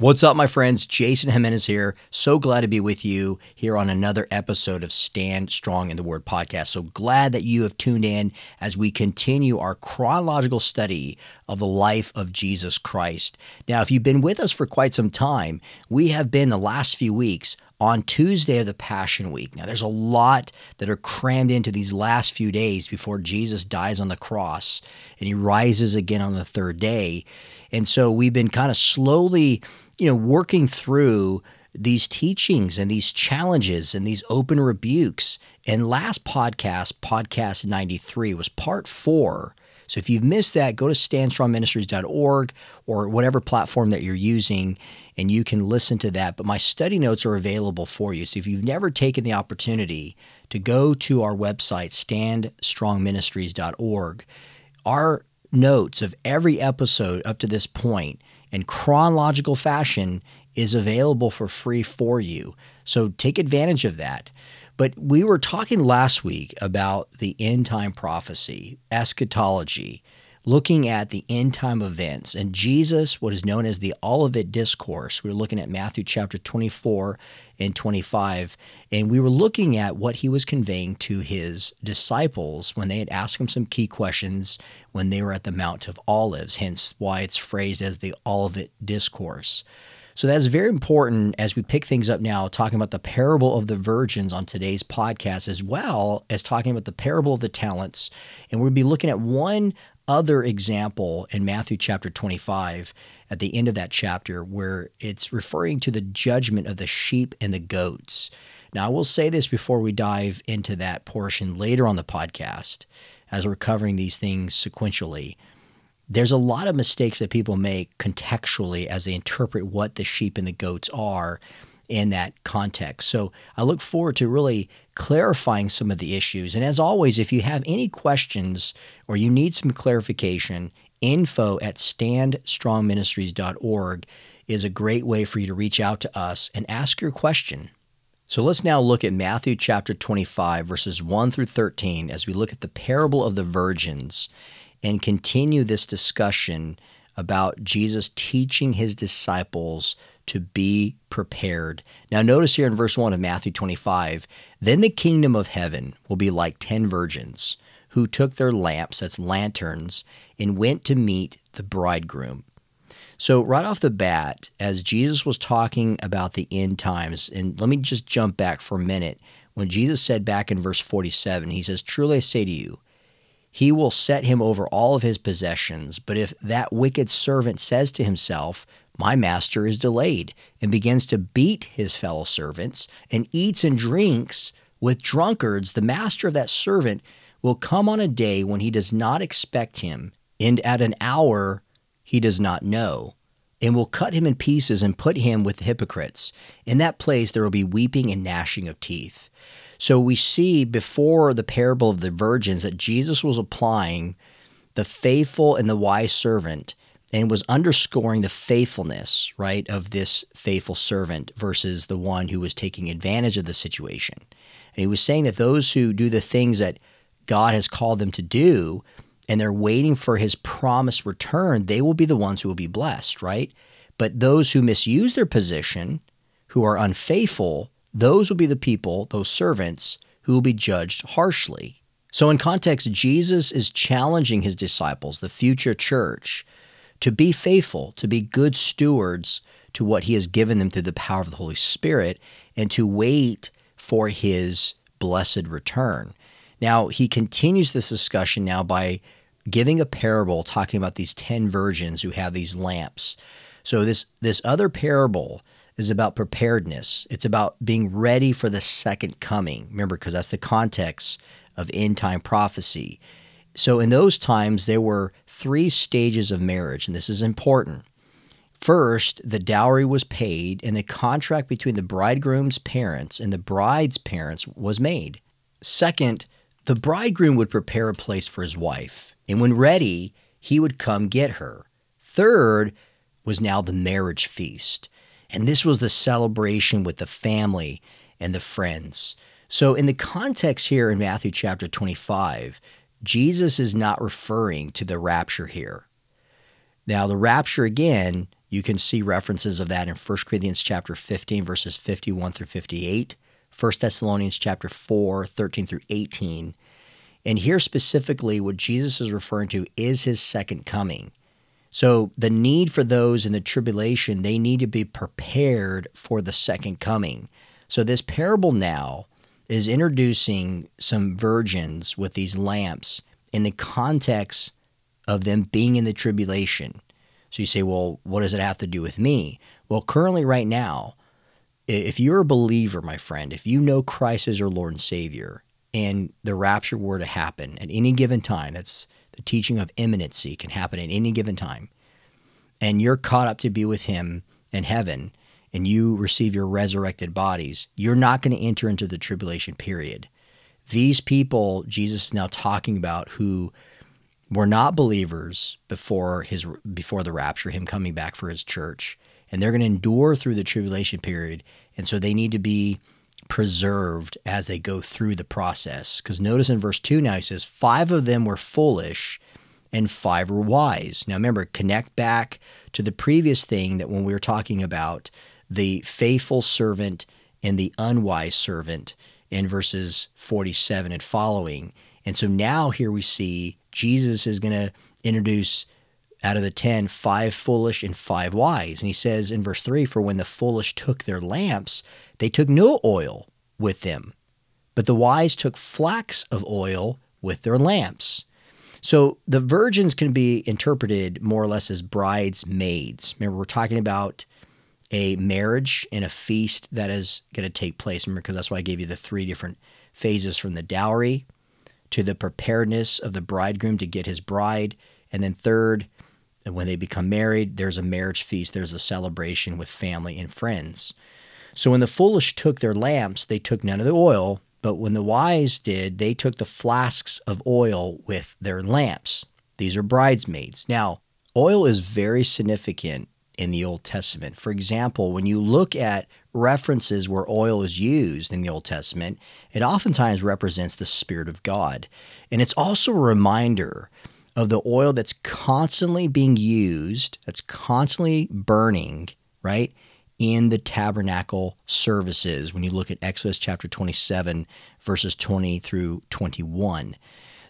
What's up, my friends? Jason Jimenez here. So glad to be with you here on another episode of Stand Strong in the Word podcast. So glad that you have tuned in as we continue our chronological study of the life of Jesus Christ. Now, if you've been with us for quite some time, we have been the last few weeks on Tuesday of the Passion Week. Now, there's a lot that are crammed into these last few days before Jesus dies on the cross and he rises again on the third day. And so we've been kind of slowly you know, working through these teachings and these challenges and these open rebukes. And last podcast, podcast 93, was part four. So if you've missed that, go to standstrongministries.org or whatever platform that you're using and you can listen to that. But my study notes are available for you. So if you've never taken the opportunity to go to our website, standstrongministries.org, our notes of every episode up to this point in chronological fashion is available for free for you. So take advantage of that. But we were talking last week about the end time prophecy, eschatology, looking at the end time events and Jesus, what is known as the Olivet Discourse. We were looking at Matthew chapter 24 and 25, and we were looking at what he was conveying to his disciples when they had asked him some key questions when they were at the Mount of Olives, hence why it's phrased as the Olivet Discourse. So that's very important as we pick things up now, talking about the parable of the virgins on today's podcast, as well as talking about the parable of the talents. And we'll be looking at one other example in Matthew chapter 25 at the end of that chapter where it's referring to the judgment of the sheep and the goats. Now, I will say this before we dive into that portion later on the podcast as we're covering these things sequentially. There's a lot of mistakes that people make contextually as they interpret what the sheep and the goats are in that context. So I look forward to really clarifying some of the issues. And as always, if you have any questions or you need some clarification, info at standstrongministries.org is a great way for you to reach out to us and ask your question. So let's now look at Matthew chapter 25, verses 1 through 13, as we look at the parable of the virgins and continue this discussion about Jesus teaching his disciples to be prepared. Now, notice here in verse 1 of Matthew 25 then the kingdom of heaven will be like ten virgins who took their lamps, that's lanterns, and went to meet the bridegroom. So, right off the bat, as Jesus was talking about the end times, and let me just jump back for a minute. When Jesus said back in verse 47, he says, Truly I say to you, he will set him over all of his possessions. But if that wicked servant says to himself, My master is delayed, and begins to beat his fellow servants, and eats and drinks with drunkards, the master of that servant will come on a day when he does not expect him, and at an hour he does not know, and will cut him in pieces and put him with the hypocrites. In that place there will be weeping and gnashing of teeth. So we see before the parable of the virgins that Jesus was applying the faithful and the wise servant and was underscoring the faithfulness, right, of this faithful servant versus the one who was taking advantage of the situation. And he was saying that those who do the things that God has called them to do and they're waiting for his promised return, they will be the ones who will be blessed, right? But those who misuse their position, who are unfaithful, those will be the people, those servants, who will be judged harshly. So, in context, Jesus is challenging his disciples, the future church, to be faithful, to be good stewards to what he has given them through the power of the Holy Spirit, and to wait for his blessed return. Now, he continues this discussion now by giving a parable talking about these 10 virgins who have these lamps. So, this, this other parable is about preparedness. It's about being ready for the second coming. Remember, because that's the context of end time prophecy. So, in those times, there were three stages of marriage, and this is important. First, the dowry was paid, and the contract between the bridegroom's parents and the bride's parents was made. Second, the bridegroom would prepare a place for his wife, and when ready, he would come get her. Third was now the marriage feast. And this was the celebration with the family and the friends. So, in the context here in Matthew chapter 25, Jesus is not referring to the rapture here. Now, the rapture again, you can see references of that in 1 Corinthians chapter 15 verses 51 through 58, 1 Thessalonians chapter 4, 13 through 18. And here specifically what Jesus is referring to is his second coming. So the need for those in the tribulation, they need to be prepared for the second coming. So this parable now is introducing some virgins with these lamps in the context of them being in the tribulation. So you say, well, what does it have to do with me? Well, currently, right now, if you're a believer, my friend, if you know Christ as your Lord and Savior, and the rapture were to happen at any given time, that's the teaching of imminency can happen at any given time, and you're caught up to be with Him in heaven, and you receive your resurrected bodies, you're not going to enter into the tribulation period. These people Jesus is now talking about who were not believers before his before the rapture, him coming back for his church, and they're going to endure through the tribulation period, and so they need to be preserved as they go through the process. Because notice in verse 2 now he says, Five of them were foolish and five were wise. Now remember, connect back to the previous thing that when we were talking about the faithful servant and the unwise servant in verses 47 and following. And so now here we see Jesus is going to introduce out of the ten, five foolish and five wise. And he says in verse 3 For when the foolish took their lamps, they took no oil with them, but the wise took flax of oil with their lamps. So the virgins can be interpreted more or less as bridesmaids. Remember, we're talking about a marriage and a feast that is going to take place. Remember, because that's why I gave you the three different phases from the dowry to the preparedness of the bridegroom to get his bride. And then, third, when they become married, there's a marriage feast, there's a celebration with family and friends. So when the foolish took their lamps, they took none of the oil, but when the wise did, they took the flasks of oil with their lamps. These are bridesmaids. Now, oil is very significant in the Old Testament. For example, when you look at references where oil is used in the Old Testament, it oftentimes represents the Spirit of God. And it's also a reminder of the oil that's constantly being used, that's constantly burning, right? in the tabernacle services when you look at Exodus chapter 27, verses 20 through 21.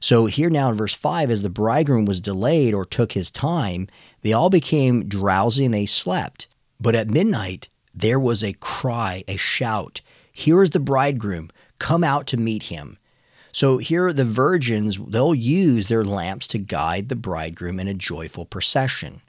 So here now in verse 5, as the bridegroom was delayed or took his time, they all became drowsy and they slept. But at midnight, there was a cry, a shout Here is the bridegroom, come out to meet him. So here the virgins, they'll use their lamps to guide the bridegroom in a joyful procession.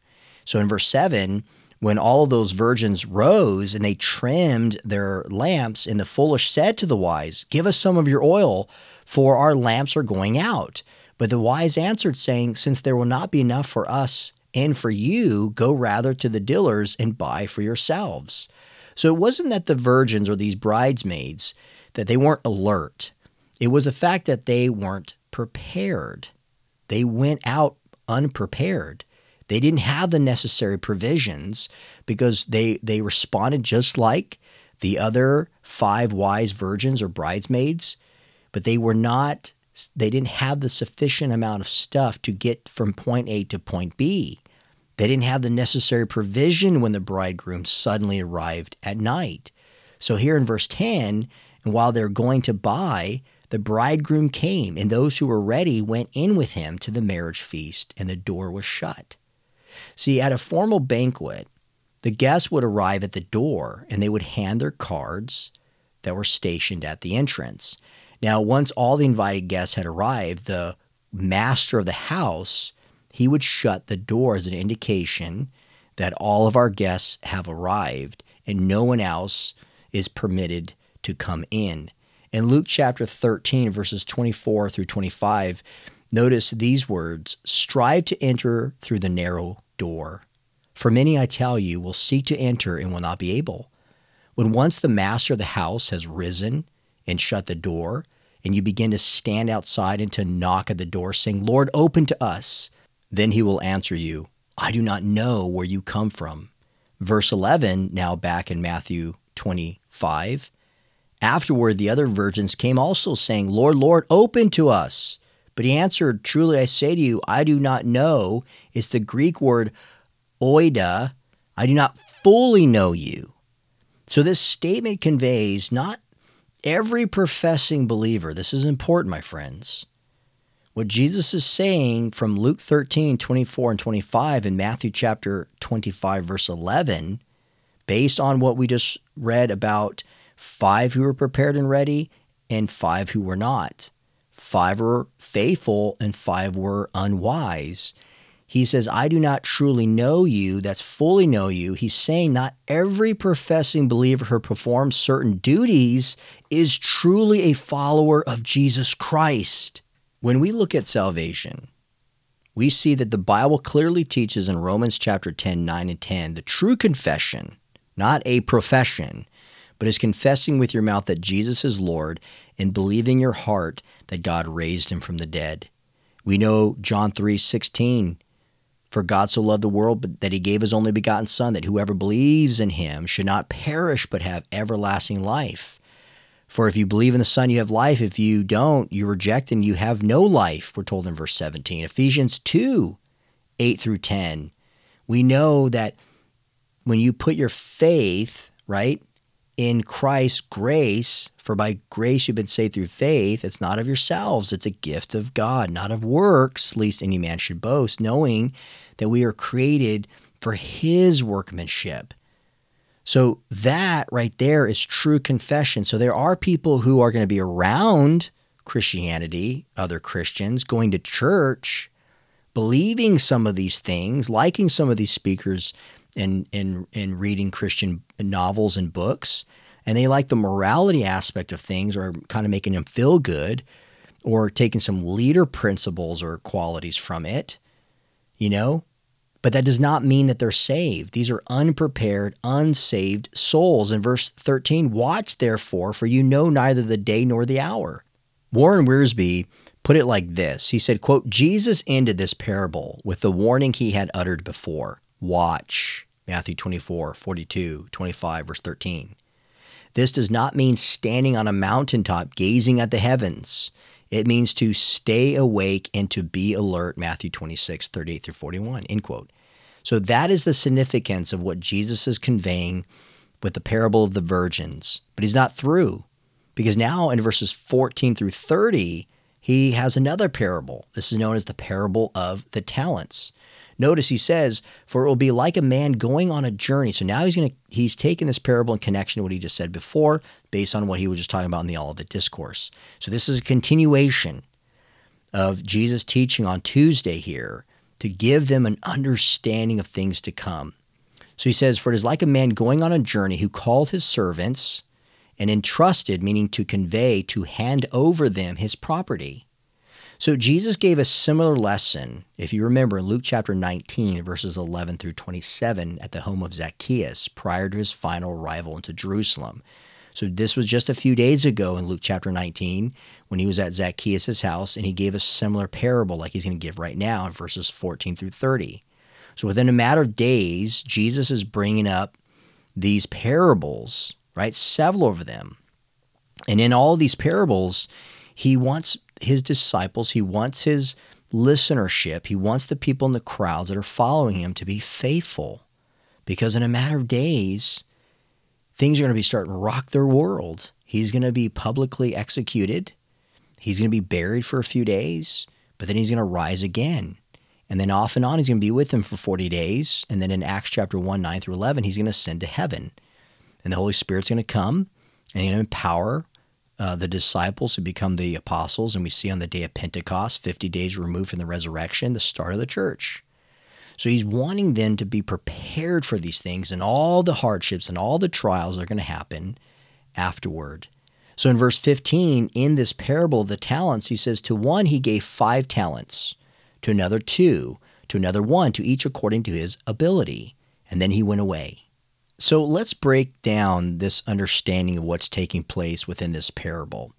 So in verse 7, when all of those virgins rose and they trimmed their lamps, and the foolish said to the wise, Give us some of your oil, for our lamps are going out. But the wise answered, saying, Since there will not be enough for us and for you, go rather to the dealers and buy for yourselves. So it wasn't that the virgins or these bridesmaids that they weren't alert. It was the fact that they weren't prepared. They went out unprepared. They didn't have the necessary provisions because they, they responded just like the other five wise virgins or bridesmaids, but they were not, they didn't have the sufficient amount of stuff to get from point A to point B. They didn't have the necessary provision when the bridegroom suddenly arrived at night. So here in verse 10, and while they're going to buy, the bridegroom came, and those who were ready went in with him to the marriage feast, and the door was shut. See, at a formal banquet, the guests would arrive at the door and they would hand their cards that were stationed at the entrance. Now, once all the invited guests had arrived, the master of the house, he would shut the door as an indication that all of our guests have arrived and no one else is permitted to come in. In Luke chapter 13, verses 24 through 25, notice these words Strive to enter through the narrow door. For many, I tell you, will seek to enter and will not be able. When once the master of the house has risen and shut the door, and you begin to stand outside and to knock at the door, saying, Lord, open to us, then he will answer you, I do not know where you come from. Verse 11, now back in Matthew 25. Afterward, the other virgins came also, saying, Lord, Lord, open to us. But he answered, Truly I say to you, I do not know. It's the Greek word oida. I do not fully know you. So this statement conveys not every professing believer. This is important, my friends. What Jesus is saying from Luke 13, 24 and 25 and Matthew chapter 25, verse 11, based on what we just read about five who were prepared and ready and five who were not. Five were faithful and five were unwise. He says, I do not truly know you, that's fully know you. He's saying not every professing believer who performs certain duties is truly a follower of Jesus Christ. When we look at salvation, we see that the Bible clearly teaches in Romans chapter 10, 9, and 10 the true confession, not a profession, but is confessing with your mouth that Jesus is Lord and believing your heart that God raised him from the dead. We know John 3, 16 for God so loved the world but that he gave his only begotten Son, that whoever believes in him should not perish but have everlasting life. For if you believe in the Son, you have life. If you don't, you reject and you have no life, we're told in verse 17. Ephesians 2 8 through 10. We know that when you put your faith, right, in Christ's grace, for by grace you've been saved through faith, it's not of yourselves, it's a gift of God, not of works, lest any man should boast, knowing that we are created for his workmanship. So that right there is true confession. So there are people who are going to be around Christianity, other Christians, going to church, believing some of these things, liking some of these speakers and and and reading Christian novels and books, and they like the morality aspect of things or kind of making them feel good or taking some leader principles or qualities from it, you know? But that does not mean that they're saved. These are unprepared, unsaved souls. In verse 13, watch therefore, for you know neither the day nor the hour. Warren Wiersbe put it like this. He said, quote, Jesus ended this parable with the warning he had uttered before. Watch. Matthew 24, 42, 25, verse 13. This does not mean standing on a mountaintop gazing at the heavens. It means to stay awake and to be alert, Matthew 26, 38 through 41, end quote. So that is the significance of what Jesus is conveying with the parable of the virgins. But he's not through because now in verses 14 through 30, he has another parable. This is known as the parable of the talents. Notice he says, "For it will be like a man going on a journey." So now he's to he's taking this parable in connection to what he just said before, based on what he was just talking about in the Olivet Discourse. So this is a continuation of Jesus' teaching on Tuesday here to give them an understanding of things to come. So he says, "For it is like a man going on a journey who called his servants." And entrusted, meaning to convey, to hand over them his property. So Jesus gave a similar lesson, if you remember, in Luke chapter 19, verses 11 through 27, at the home of Zacchaeus prior to his final arrival into Jerusalem. So this was just a few days ago in Luke chapter 19 when he was at Zacchaeus' house and he gave a similar parable like he's going to give right now in verses 14 through 30. So within a matter of days, Jesus is bringing up these parables, right? Several of them. And in all these parables, he wants his disciples, he wants his listenership, he wants the people in the crowds that are following him to be faithful. Because in a matter of days, things are going to be starting to rock their world. He's going to be publicly executed. He's going to be buried for a few days, but then he's going to rise again. And then off and on, he's going to be with them for 40 days. And then in Acts chapter 1, 9 through 11, he's going to ascend to heaven. And the Holy Spirit's going to come and empower uh, the disciples who become the apostles, and we see on the day of Pentecost, 50 days removed from the resurrection, the start of the church. So he's wanting them to be prepared for these things and all the hardships and all the trials that are going to happen afterward. So in verse 15, in this parable of the talents, he says, To one he gave five talents, to another two, to another one, to each according to his ability. And then he went away. So let's break down this understanding of what's taking place within this parable.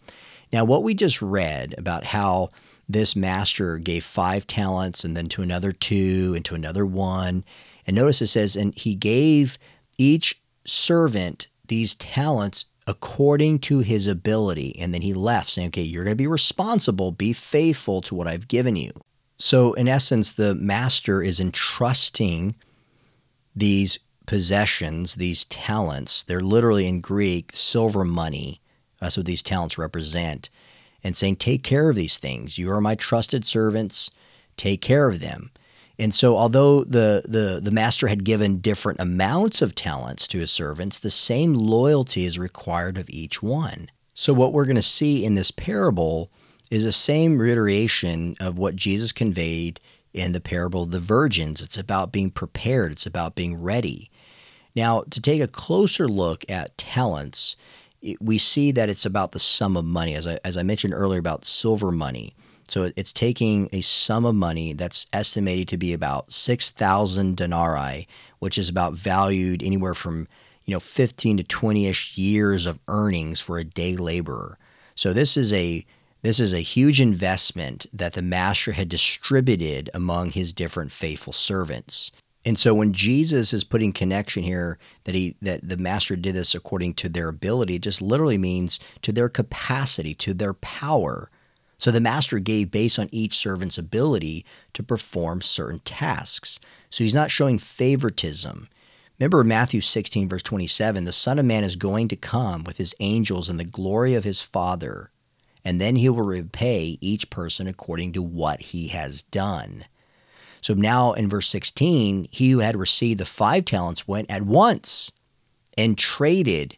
Now, what we just read about how this master gave five talents and then to another two and to another one. And notice it says, and he gave each servant these talents according to his ability. And then he left saying, okay, you're going to be responsible, be faithful to what I've given you. So, in essence, the master is entrusting these possessions, these talents, they're literally in Greek silver money. That's what these talents represent. And saying, Take care of these things. You are my trusted servants. Take care of them. And so, although the, the, the master had given different amounts of talents to his servants, the same loyalty is required of each one. So, what we're going to see in this parable is the same reiteration of what Jesus conveyed in the parable of the virgins. It's about being prepared, it's about being ready. Now, to take a closer look at talents, we see that it's about the sum of money, as I, as I mentioned earlier about silver money. So it's taking a sum of money that's estimated to be about 6,000 denarii, which is about valued anywhere from you know 15 to 20ish years of earnings for a day laborer. So this is a this is a huge investment that the master had distributed among his different faithful servants. And so when Jesus is putting connection here that he that the master did this according to their ability, it just literally means to their capacity, to their power. So the master gave based on each servant's ability to perform certain tasks. So he's not showing favoritism. Remember Matthew 16, verse 27 the Son of Man is going to come with his angels in the glory of his Father and then he will repay each person according to what he has done. So now in verse 16, he who had received the five talents went at once and traded.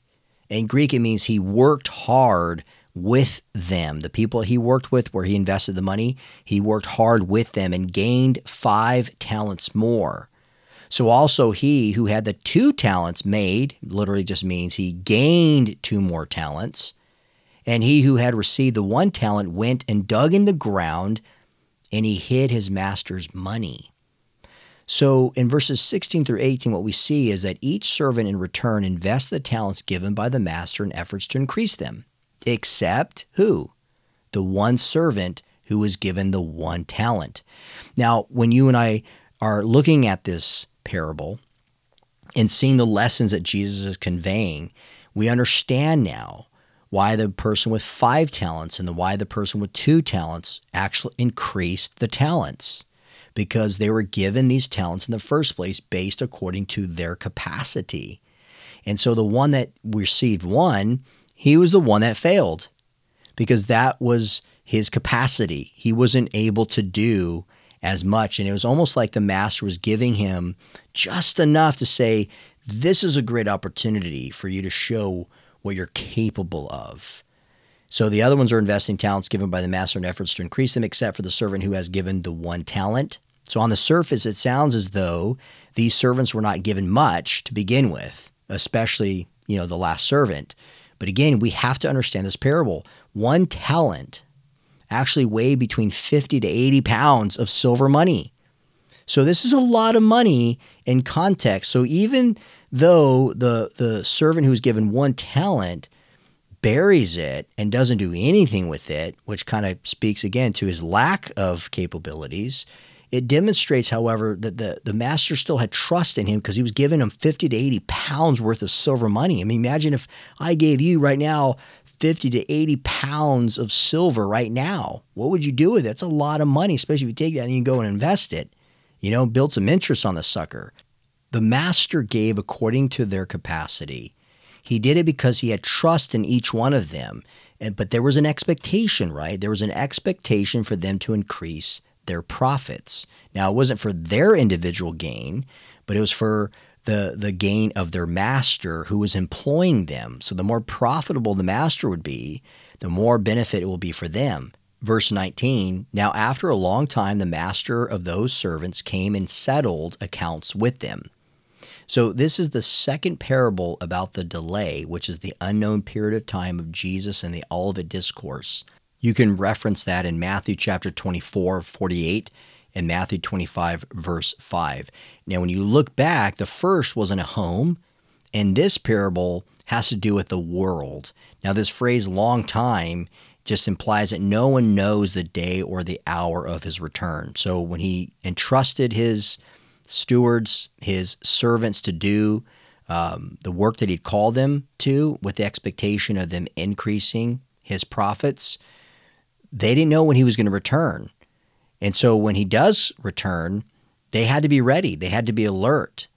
In Greek, it means he worked hard with them. The people he worked with, where he invested the money, he worked hard with them and gained five talents more. So also he who had the two talents made, literally just means he gained two more talents. And he who had received the one talent went and dug in the ground, and he hid his master's money. So in verses 16 through 18, what we see is that each servant in return invests the talents given by the master in efforts to increase them, except who? The one servant who was given the one talent. Now, when you and I are looking at this parable and seeing the lessons that Jesus is conveying, we understand now why the person with five talents and the why the person with two talents actually increased the talents because they were given these talents in the first place based according to their capacity. And so the one that received one, he was the one that failed because that was his capacity. He wasn't able to do as much. And it was almost like the master was giving him just enough to say, This is a great opportunity for you to show what you're capable of. So the other ones are investing talents given by the master in efforts to increase them, except for the servant who has given the one talent. So on the surface, it sounds as though these servants were not given much to begin with, especially, you know, the last servant. But again, we have to understand this parable. One talent actually weighed between 50 to 80 pounds of silver money. So this is a lot of money in context. So even though the the servant who's given one talent buries it and doesn't do anything with it, which kind of speaks again to his lack of capabilities, it demonstrates, however, that the, the master still had trust in him because he was giving him 50 to 80 pounds worth of silver money. I mean, imagine if I gave you right now 50 to 80 pounds of silver right now. What would you do with it? That's a lot of money, especially if you take that and you go and invest it, you know, build some interest on the sucker. The master gave according to their capacity. He did it because he had trust in each one of them. And, But there was an expectation, right? There was an expectation for them to increase their profits. Now, it wasn't for their individual gain, but it was for the, the gain of their master who was employing them. So the more profitable the master would be, the more benefit it will be for them. Verse 19 Now, after a long time, the master of those servants came and settled accounts with them. So, this is the second parable about the delay, which is the unknown period of time of Jesus and the Olivet Discourse. You can reference that in Matthew chapter 24, 48, and Matthew 25, verse 5. Now, when you look back, the first was in a home, and this parable has to do with the world. Now, this phrase long time just implies that no one knows the day or the hour of his return. So when he entrusted his stewards, his servants to do um, the work that he'd called them to with the expectation of them increasing his profits, they didn't know when he was going to return. And so when he does return, they had to be ready, they had to be alert.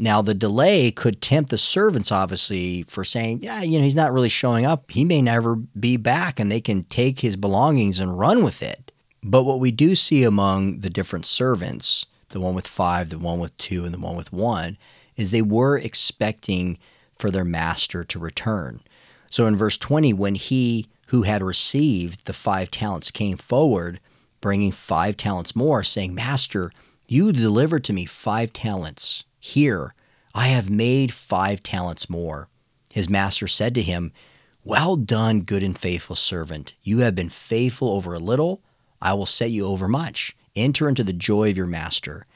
Now, the delay could tempt the servants, obviously, for saying, yeah, you know, he's not really showing up. He may never be back, and they can take his belongings and run with it. But what we do see among the different servants, the one with five, the one with two, and the one with one, is they were expecting for their master to return. So in verse 20, when he who had received the five talents came forward, bringing five talents more, saying, Master, you delivered to me five talents. Here, I have made five talents more. His master said to him, Well done, good and faithful servant. You have been faithful over a little. I will set you over much. Enter into the joy of your master.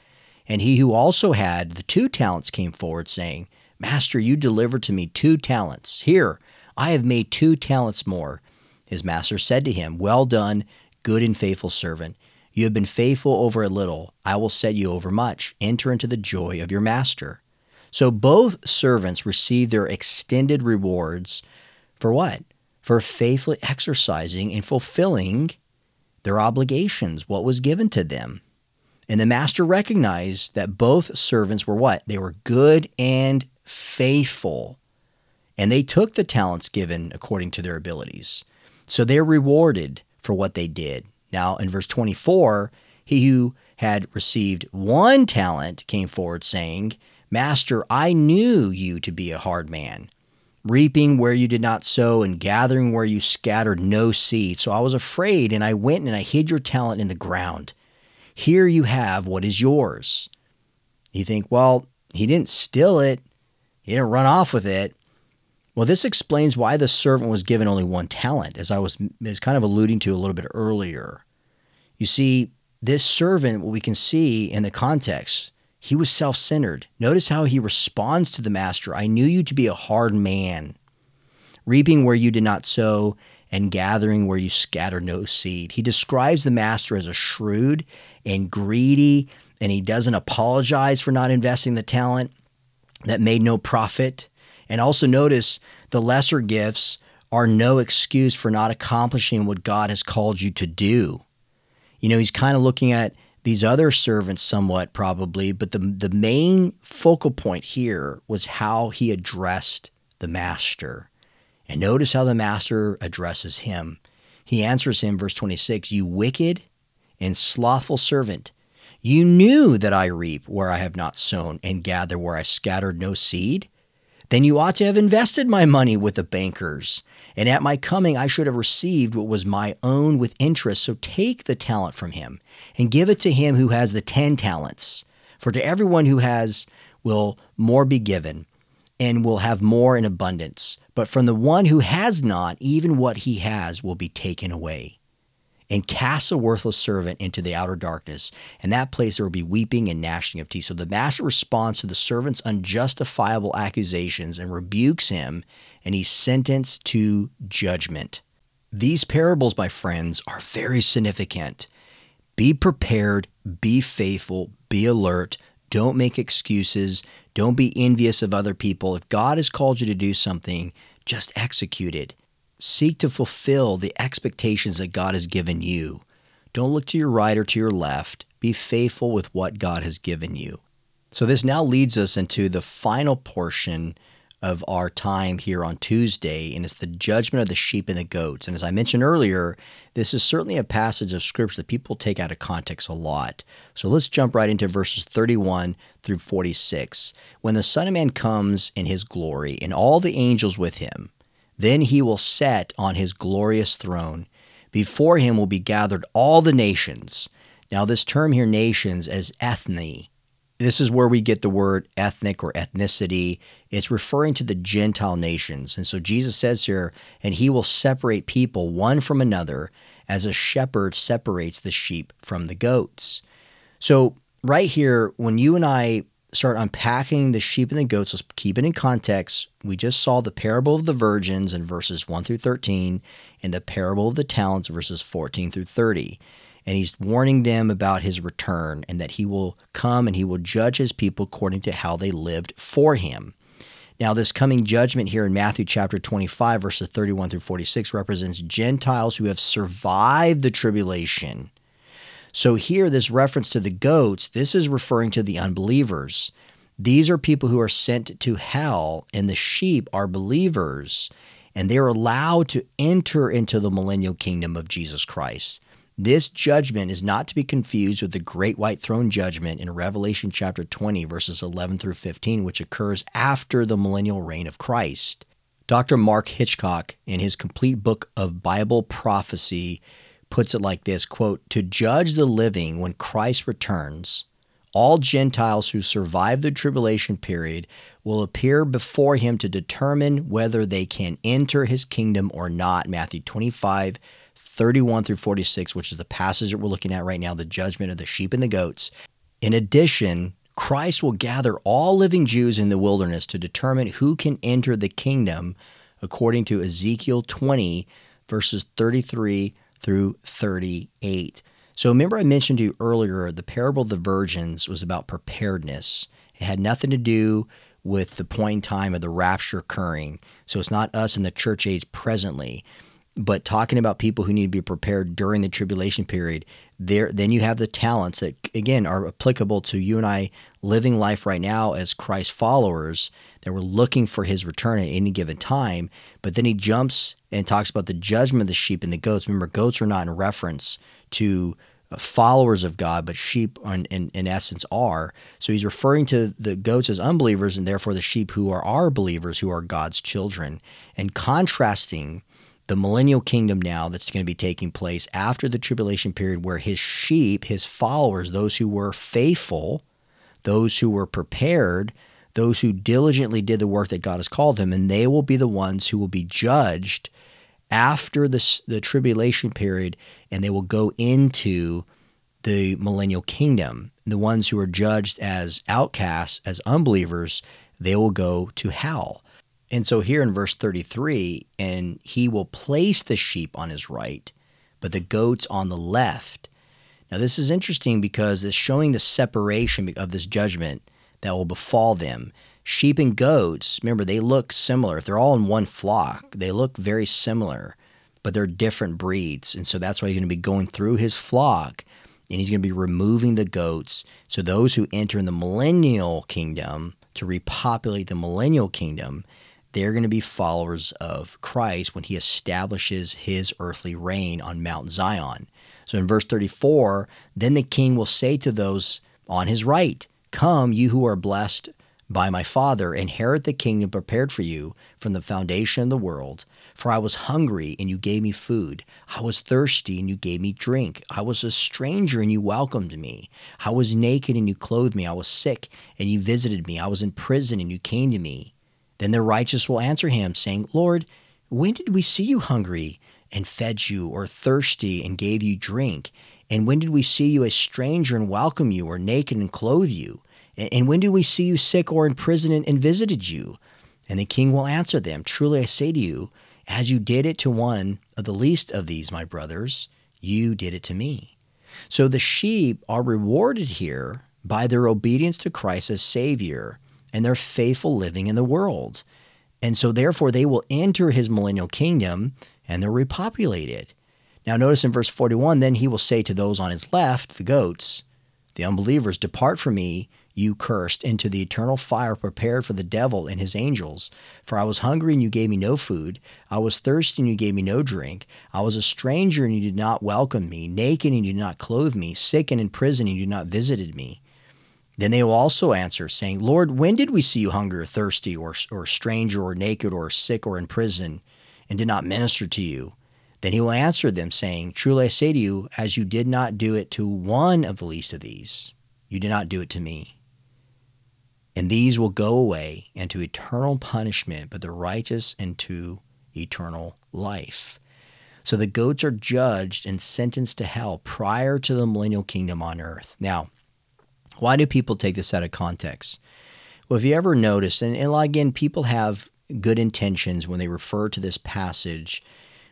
And he who also had the two talents came forward, saying, Master, you delivered to me two talents. Here, I have made two talents more. His master said to him, Well done, good and faithful servant. You have been faithful over a little. I will set you over much. Enter into the joy of your master. So both servants received their extended rewards for what? For faithfully exercising and fulfilling their obligations, what was given to them. And the master recognized that both servants were what? They were good and faithful. And they took the talents given according to their abilities. So they're rewarded for what they did. Now, in verse 24, he who had received one talent came forward, saying, Master, I knew you to be a hard man, reaping where you did not sow and gathering where you scattered no seed. So I was afraid, and I went and I hid your talent in the ground. Here you have what is yours. You think, well, he didn't steal it, he didn't run off with it. Well, this explains why the servant was given only one talent, as I was, was kind of alluding to a little bit earlier. You see, this servant, what we can see in the context, he was self centered. Notice how he responds to the master I knew you to be a hard man, reaping where you did not sow and gathering where you scattered no seed. He describes the master as a shrewd and greedy, and he doesn't apologize for not investing the talent that made no profit. And also notice the lesser gifts are no excuse for not accomplishing what God has called you to do. You know, he's kind of looking at these other servants somewhat probably, but the the main focal point here was how he addressed the master. And notice how the master addresses him. He answers him verse 26, "You wicked and slothful servant, you knew that I reap where I have not sown and gather where I scattered no seed." Then you ought to have invested my money with the bankers, and at my coming I should have received what was my own with interest. So take the talent from him and give it to him who has the ten talents. For to everyone who has will more be given, and will have more in abundance. But from the one who has not, even what he has will be taken away and cast a worthless servant into the outer darkness. In that place there will be weeping and gnashing of teeth. So the master responds to the servant's unjustifiable accusations and rebukes him, and he's sentenced to judgment. These parables, my friends, are very significant. Be prepared, be faithful, be alert. Don't make excuses. Don't be envious of other people. If God has called you to do something, just execute it. Seek to fulfill the expectations that God has given you. Don't look to your right or to your left. Be faithful with what God has given you. So, this now leads us into the final portion of our time here on Tuesday, and it's the judgment of the sheep and the goats. And as I mentioned earlier, this is certainly a passage of scripture that people take out of context a lot. So let's jump right into verses 31 through 46. When the Son of Man comes in his glory, and all the angels with him, then he will set on his glorious throne. Before him will be gathered all the nations. Now, this term here, nations, as ethne, this is where we get the word ethnic or ethnicity. It's referring to the Gentile nations. And so Jesus says here, and he will separate people one from another as a shepherd separates the sheep from the goats. So, right here, when you and I start unpacking the sheep and the goats, let's keep it in context. We just saw the parable of the virgins in verses 1 through 13 and the parable of the talents, verses 14 through 30. And he's warning them about his return and that he will come and he will judge his people according to how they lived for him. Now, this coming judgment here in Matthew chapter 25, verses 31 through 46, represents Gentiles who have survived the tribulation so here, this reference to the goats, this is referring to the unbelievers. These are people who are sent to hell, and the sheep are believers, and they're allowed to enter into the millennial kingdom of Jesus Christ. This judgment is not to be confused with the great white throne judgment in Revelation chapter 20, verses 11 through 15, which occurs after the millennial reign of Christ. Dr. Mark Hitchcock, in his complete book of Bible prophecy, puts it like this quote to judge the living when christ returns all gentiles who survive the tribulation period will appear before him to determine whether they can enter his kingdom or not. Matthew 25 31 through 46 which is the passage that we're looking at right now the judgment of the sheep and the goats. In addition christ will gather all living jews in the wilderness to determine who can enter the kingdom according to ezekiel 20 verses 33 through 38. So remember, I mentioned to you earlier the parable of the virgins was about preparedness. It had nothing to do with the point in time of the rapture occurring. So it's not us in the church age presently, but talking about people who need to be prepared during the tribulation period. There, then you have the talents that again are applicable to you and I living life right now as Christ followers. That we're looking for His return at any given time. But then he jumps and talks about the judgment of the sheep and the goats. Remember, goats are not in reference to uh, followers of God, but sheep in, in, in, essence are. So he's referring to the goats as unbelievers and therefore the sheep who are our believers, who are God's children, and contrasting the millennial kingdom now that's going to be taking place after the tribulation period, where his sheep, his followers, those who were faithful, those who were prepared, those who diligently did the work that God has called them, and they will be the ones who will be judged after the, the tribulation period, and they will go into the millennial kingdom. The ones who are judged as outcasts, as unbelievers, they will go to hell. And so here in verse 33, and he will place the sheep on his right, but the goats on the left. Now, this is interesting because it's showing the separation of this judgment that will befall them. Sheep and goats, remember, they look similar. If they're all in one flock, they look very similar, but they're different breeds. And so that's why he's going to be going through his flock and he's going to be removing the goats. So those who enter in the millennial kingdom to repopulate the millennial kingdom, they're going to be followers of Christ when he establishes his earthly reign on Mount Zion. So in verse 34, then the king will say to those on his right, Come, you who are blessed by my Father, inherit the kingdom prepared for you from the foundation of the world. For I was hungry, and you gave me food. I was thirsty, and you gave me drink. I was a stranger, and you welcomed me. I was naked, and you clothed me. I was sick, and you visited me. I was in prison, and you came to me. Then the righteous will answer him, saying, Lord, when did we see you hungry and fed you, or thirsty and gave you drink? And when did we see you a stranger and welcome you, or naked and clothe you? And when did we see you sick or in prison and visited you? And the king will answer them Truly I say to you, as you did it to one of the least of these, my brothers, you did it to me. So the sheep are rewarded here by their obedience to Christ as Savior and their faithful living in the world. And so, therefore, they will enter his millennial kingdom and they're repopulated. Now, notice in verse 41 then he will say to those on his left, the goats, the unbelievers, Depart from me, you cursed, into the eternal fire prepared for the devil and his angels. For I was hungry, and you gave me no food. I was thirsty, and you gave me no drink. I was a stranger, and you did not welcome me. Naked, and you did not clothe me. Sick and in prison, and you did not visit me. Then they will also answer, saying, Lord, when did we see you hungry or thirsty, or, or stranger, or naked, or sick, or in prison, and did not minister to you? Then he will answer them, saying, Truly I say to you, as you did not do it to one of the least of these, you did not do it to me. And these will go away into eternal punishment, but the righteous into eternal life. So the goats are judged and sentenced to hell prior to the millennial kingdom on earth. Now, Why do people take this out of context? Well, if you ever notice, and, and again, people have good intentions when they refer to this passage,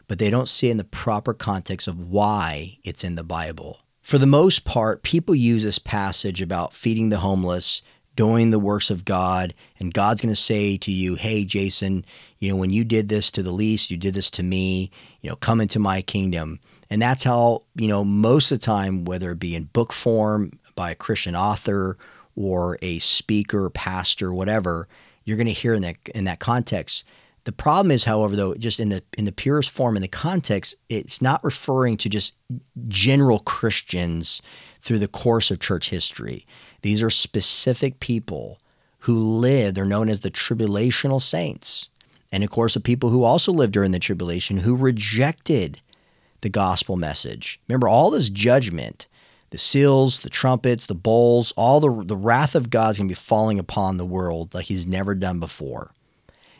but they don't see it in the proper context of why it's in the Bible. For the most part, people use this passage about feeding the homeless, doing the works of God, and God's going to say to you, "Hey, Jason, you know when you did this to the least, you did this to me. You know, come into my kingdom." And that's how you know most of the time, whether it be in book form by a Christian author or a speaker, pastor, whatever, you're going to hear in that in that context. The problem is, however, though, just in the in the purest form, in the context, it's not referring to just general Christians through the course of church history. These are specific people who live. They're known as the tribulational saints, and of course, the people who also lived during the tribulation who rejected the gospel message. Remember, all this judgment the seals, the trumpets, the bowls, all the, the wrath of God is going to be falling upon the world like he's never done before.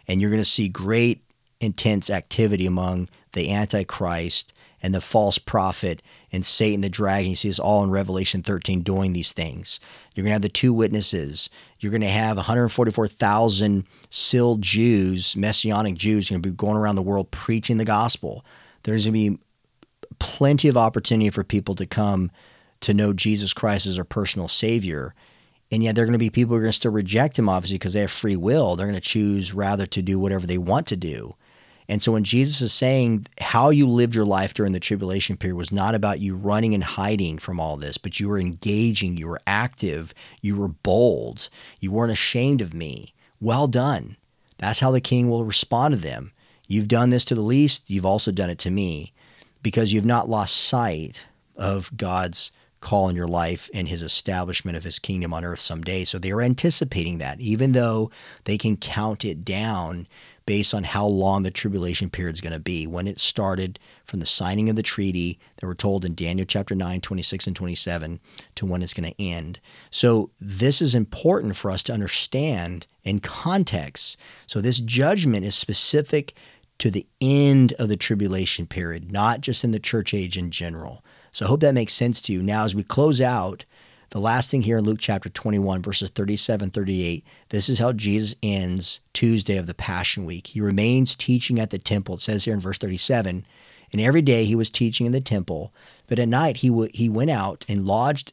And you're going to see great, intense activity among the Antichrist and the false prophet and Satan the dragon. You see this all in Revelation 13 doing these things. You're going to have the two witnesses. You're going to have 144,000 sealed Jews, Messianic Jews, going to be going around the world preaching the gospel. There's going to be plenty of opportunity for people to come to know Jesus Christ as their personal Savior. And yet, there are going to be people who are going to still reject Him, obviously, because they have free will. They're going to choose rather to do whatever they want to do. And so, when Jesus is saying how you lived your life during the tribulation period was not about you running and hiding from all this, but you were engaging, you were active, you were bold, you weren't ashamed of me. Well done. That's how the king will respond to them. You've done this to the least, you've also done it to me because you've not lost sight of God's call in your life and his establishment of his kingdom on earth someday. So they are anticipating that, even though they can count it down based on how long the tribulation period is going to be. When it started from the signing of the treaty that we're told in Daniel chapter 9, 26 and 27 to when it's going to end. So this is important for us to understand in context. So this judgment is specific to the end of the tribulation period, not just in the church age in general. So I hope that makes sense to you. Now, as we close out, the last thing here in Luke chapter 21, verses 37 38, this is how Jesus ends Tuesday of the Passion Week. He remains teaching at the temple. It says here in verse 37, and every day he was teaching in the temple, but at night he, w- he went out and lodged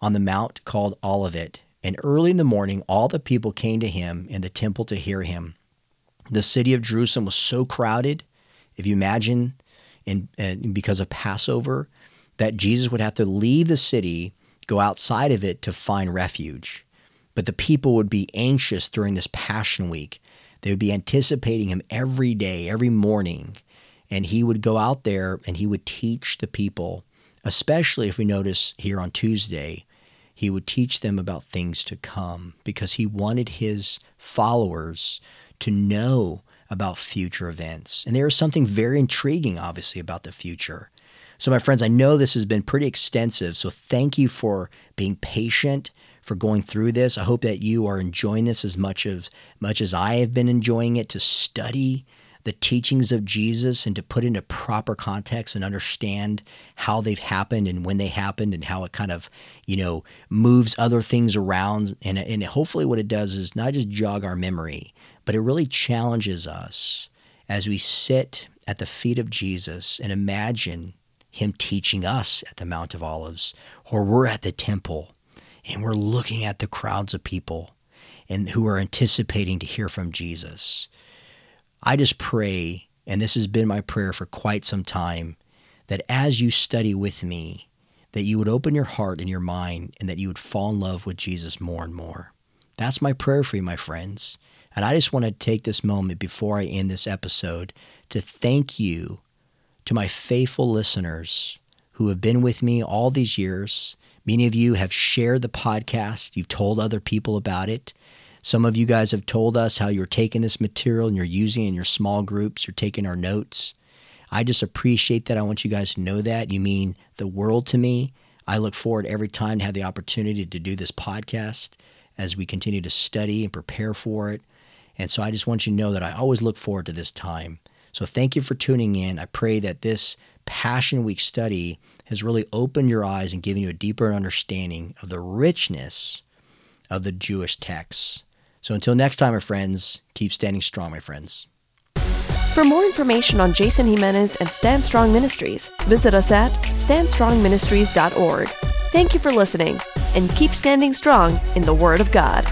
on the mount called Olivet. And early in the morning, all the people came to him in the temple to hear him. The city of Jerusalem was so crowded, if you imagine, in, in because of Passover, that Jesus would have to leave the city, go outside of it to find refuge. But the people would be anxious during this Passion Week. They would be anticipating him every day, every morning. And he would go out there and he would teach the people, especially if we notice here on Tuesday, he would teach them about things to come because he wanted his followers to know about future events. And there is something very intriguing, obviously, about the future. So, my friends, I know this has been pretty extensive. So, thank you for being patient, for going through this. I hope that you are enjoying this as much as much as I have been enjoying it to study the teachings of Jesus and to put into proper context and understand how they've happened and when they happened and how it kind of, you know, moves other things around. And, and hopefully, what it does is not just jog our memory, but it really challenges us as we sit at the feet of Jesus and imagine him teaching us at the Mount of Olives, or we're at the temple and we're looking at the crowds of people and who are anticipating to hear from Jesus. I just pray, and this has been my prayer for quite some time, that as you study with me, that you would open your heart and your mind and that you would fall in love with Jesus more and more. That's my prayer for you, my friends. And I just want to take this moment before I end this episode to thank you to my faithful listeners who have been with me all these years. Many of you have shared the podcast, you've told other people about it. Some of you guys have told us how you're taking this material and you're using it in your small groups, you're taking our notes. I just appreciate that. I want you guys to know that. You mean the world to me. I look forward every time to have the opportunity to do this podcast as we continue to study and prepare for it. And so I just want you to know that I always look forward to this time. So thank you for tuning in. I pray that this Passion Week study has really opened your eyes and given you a deeper understanding of the richness of the Jewish texts. So until next time, my friends, keep standing strong, my friends. For more information on Jason Jimenez and Stand Strong Ministries, visit us at standstrongministries.org. Thank you for listening, and keep standing strong in the Word of God.